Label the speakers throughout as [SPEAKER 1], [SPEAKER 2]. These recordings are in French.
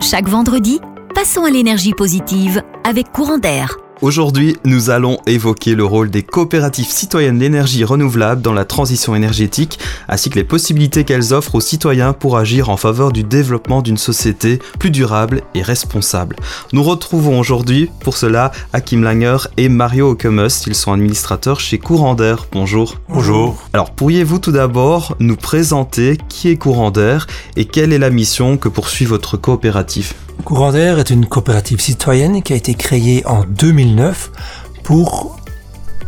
[SPEAKER 1] Chaque vendredi, passons à l'énergie positive avec Courant d'air.
[SPEAKER 2] Aujourd'hui, nous allons évoquer le rôle des coopératives citoyennes d'énergie renouvelable dans la transition énergétique, ainsi que les possibilités qu'elles offrent aux citoyens pour agir en faveur du développement d'une société plus durable et responsable. Nous retrouvons aujourd'hui pour cela Hakim Langer et Mario Okemus. Ils sont administrateurs chez Courant d'air. Bonjour.
[SPEAKER 3] Bonjour.
[SPEAKER 2] Alors, pourriez-vous tout d'abord nous présenter qui est Courant d'air et quelle est la mission que poursuit votre coopérative?
[SPEAKER 3] Courant d'air est une coopérative citoyenne qui a été créée en 2009 pour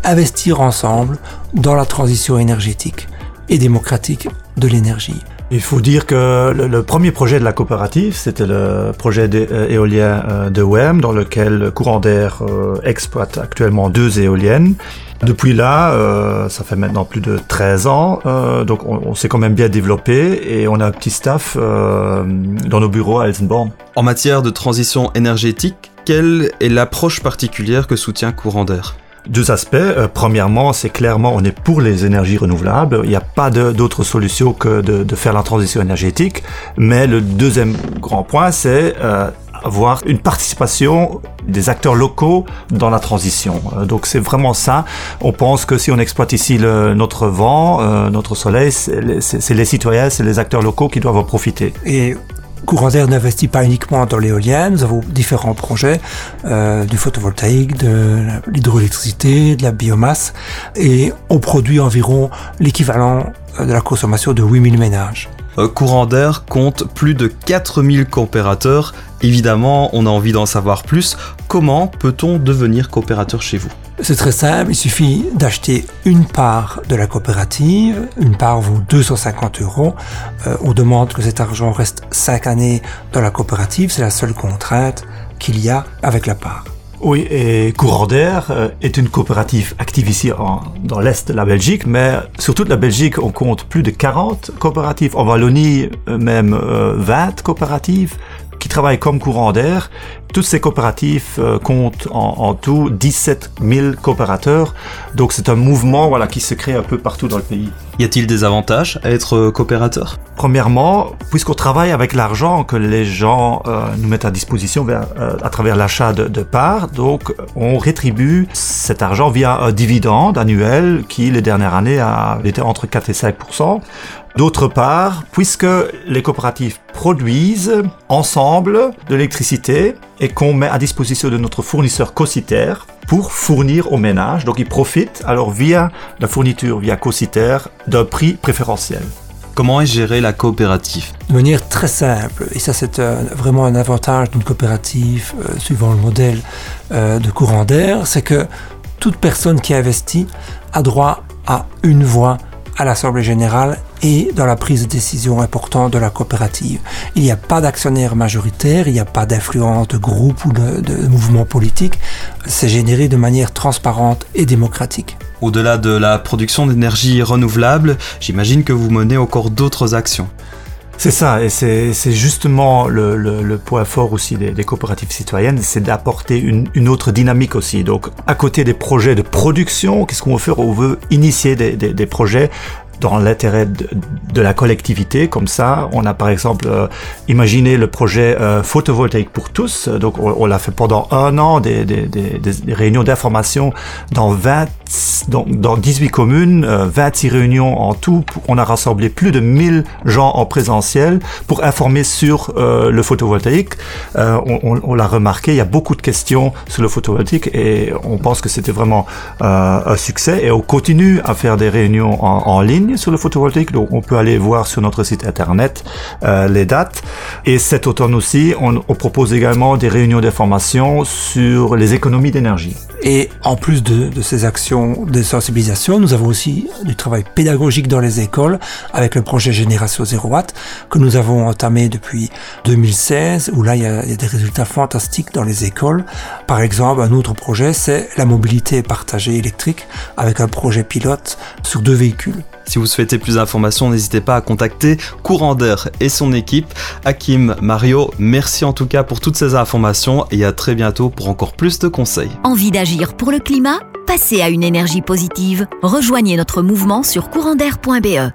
[SPEAKER 3] investir ensemble dans la transition énergétique et démocratique de l'énergie.
[SPEAKER 4] Il faut dire que le, premier projet de la coopérative, c'était le projet euh, éolien euh, de WEM, dans lequel Courant d'air euh, exploite actuellement deux éoliennes. Depuis là, ça fait maintenant plus de 13 ans, donc on, s'est quand même bien développé et on a un petit staff dans nos bureaux à Elsenborn.
[SPEAKER 2] En matière de transition énergétique, quelle est l'approche particulière que soutient Courant d'air?
[SPEAKER 4] Deux aspects. Euh, premièrement, c'est clairement, on est pour les énergies renouvelables. Il n'y a pas d'autre solution que de, de, faire la transition énergétique. Mais le deuxième grand point, c'est euh, avoir une participation des acteurs locaux dans la transition. Euh, donc c'est vraiment ça. On pense que si on exploite ici le, notre vent, euh, notre soleil, c'est les citoyens, c'est les acteurs locaux qui doivent en profiter.
[SPEAKER 3] Et Courant d'air n'investit pas uniquement dans l'éolienne, nous avons différents projets, euh, du photovoltaïque, de l'hydroélectricité, de la biomasse, et on produit environ l'équivalent euh, de la consommation de 8000 ménages.
[SPEAKER 2] Euh, Courant d'air compte plus de 4000 coopérateurs. Évidemment, on a envie d'en savoir plus. Comment peut-on devenir coopérateur chez vous?
[SPEAKER 3] C'est très simple, il suffit d'acheter une part de la coopérative, une part vaut 250 euros. Euh, on demande que cet argent reste 5 années dans la coopérative, c'est la seule contrainte qu'il y a avec la part.
[SPEAKER 4] Oui, et Courant d'air euh, est une coopérative active ici dans l'Est de la Belgique, mais sur toute la Belgique, on compte plus de 40 coopératives. En Wallonie, euh, même 20 coopératives qui travaillent comme courant d'air. Toutes ces coopératives euh, comptent en, tout 17 000 coopérateurs. Donc c'est un mouvement voilà, qui se crée un peu partout dans le pays.
[SPEAKER 2] Y a-t-il des avantages à être euh, coopérateur?
[SPEAKER 4] Premièrement, puisqu'on travaille avec l'argent que les gens euh, nous mettent à disposition à travers l'achat de, de, parts, donc on rétribue cet argent via un dividende annuel qui les dernières années a été entre 4 et 5 D'autre part, puisque les coopératives produisent ensemble de l'électricité et qu'on met à disposition de notre fournisseur Cositer pour fournir aux ménages, donc ils profitent alors via la fourniture via Cositer d'un prix préférentiel.
[SPEAKER 2] Comment est gérée la coopérative?
[SPEAKER 3] De manière très simple, et ça c'est vraiment un avantage d'une coopérative euh, suivant le modèle euh, de courant d'air, c'est que toute personne qui investit a droit à une voix à l'Assemblée générale et dans la prise de décision importante de la coopérative. Il n'y a pas d'actionnaire majoritaire, il n'y a pas d'influence de groupe ou de, de mouvement politique. C'est généré de manière transparente et démocratique.
[SPEAKER 2] Au-delà de la production d'énergie renouvelable, j'imagine que vous menez encore d'autres actions.
[SPEAKER 4] C'est ça, et c'est justement le, le, le, point fort aussi des, des coopératives citoyennes, c'est d'apporter une, une, autre dynamique aussi. Donc, à côté des projets de production, qu'est-ce qu'on veut faire? On veut initier des, des, des projets dans l'intérêt de, de, la collectivité. Comme ça, on a par exemple euh, imaginé le projet euh, photovoltaïque pour tous. Donc, on, on l'a fait pendant un an, des, des, des réunions d'information dans 20, dans, dans 18 communes, 26 euh, réunions en tout. On a rassemblé plus de 1000 gens en présentiel pour informer sur euh, le photovoltaïque. on, on, on l'a remarqué, il y a beaucoup de questions sur le photovoltaïque et on pense que c'était vraiment un succès. Et on continue à faire des réunions en ligne sur le photovoltaïque. Donc on peut aller voir sur notre site internet euh, les dates. Et cet automne aussi, on, propose également des réunions d'information sur les économies d'énergie.
[SPEAKER 3] Et en plus de, ces actions de sensibilisation, nous avons aussi du travail pédagogique dans les écoles avec le projet Génération 0 Watt que nous avons entamé depuis 2016 où là il y a des résultats fantastiques dans les écoles. Par exemple, un autre projet c'est la mobilité partagée électrique avec un projet pilote sur deux véhicules.
[SPEAKER 2] Si vous souhaitez plus d'informations, n'hésitez pas à contacter Courant d'air et son équipe. Hakim, Mario, merci en tout cas pour toutes ces informations et à très bientôt pour encore plus de conseils.
[SPEAKER 1] Envie d'agir pour le climat? Passez à une énergie positive. Rejoignez notre mouvement sur courantair.be.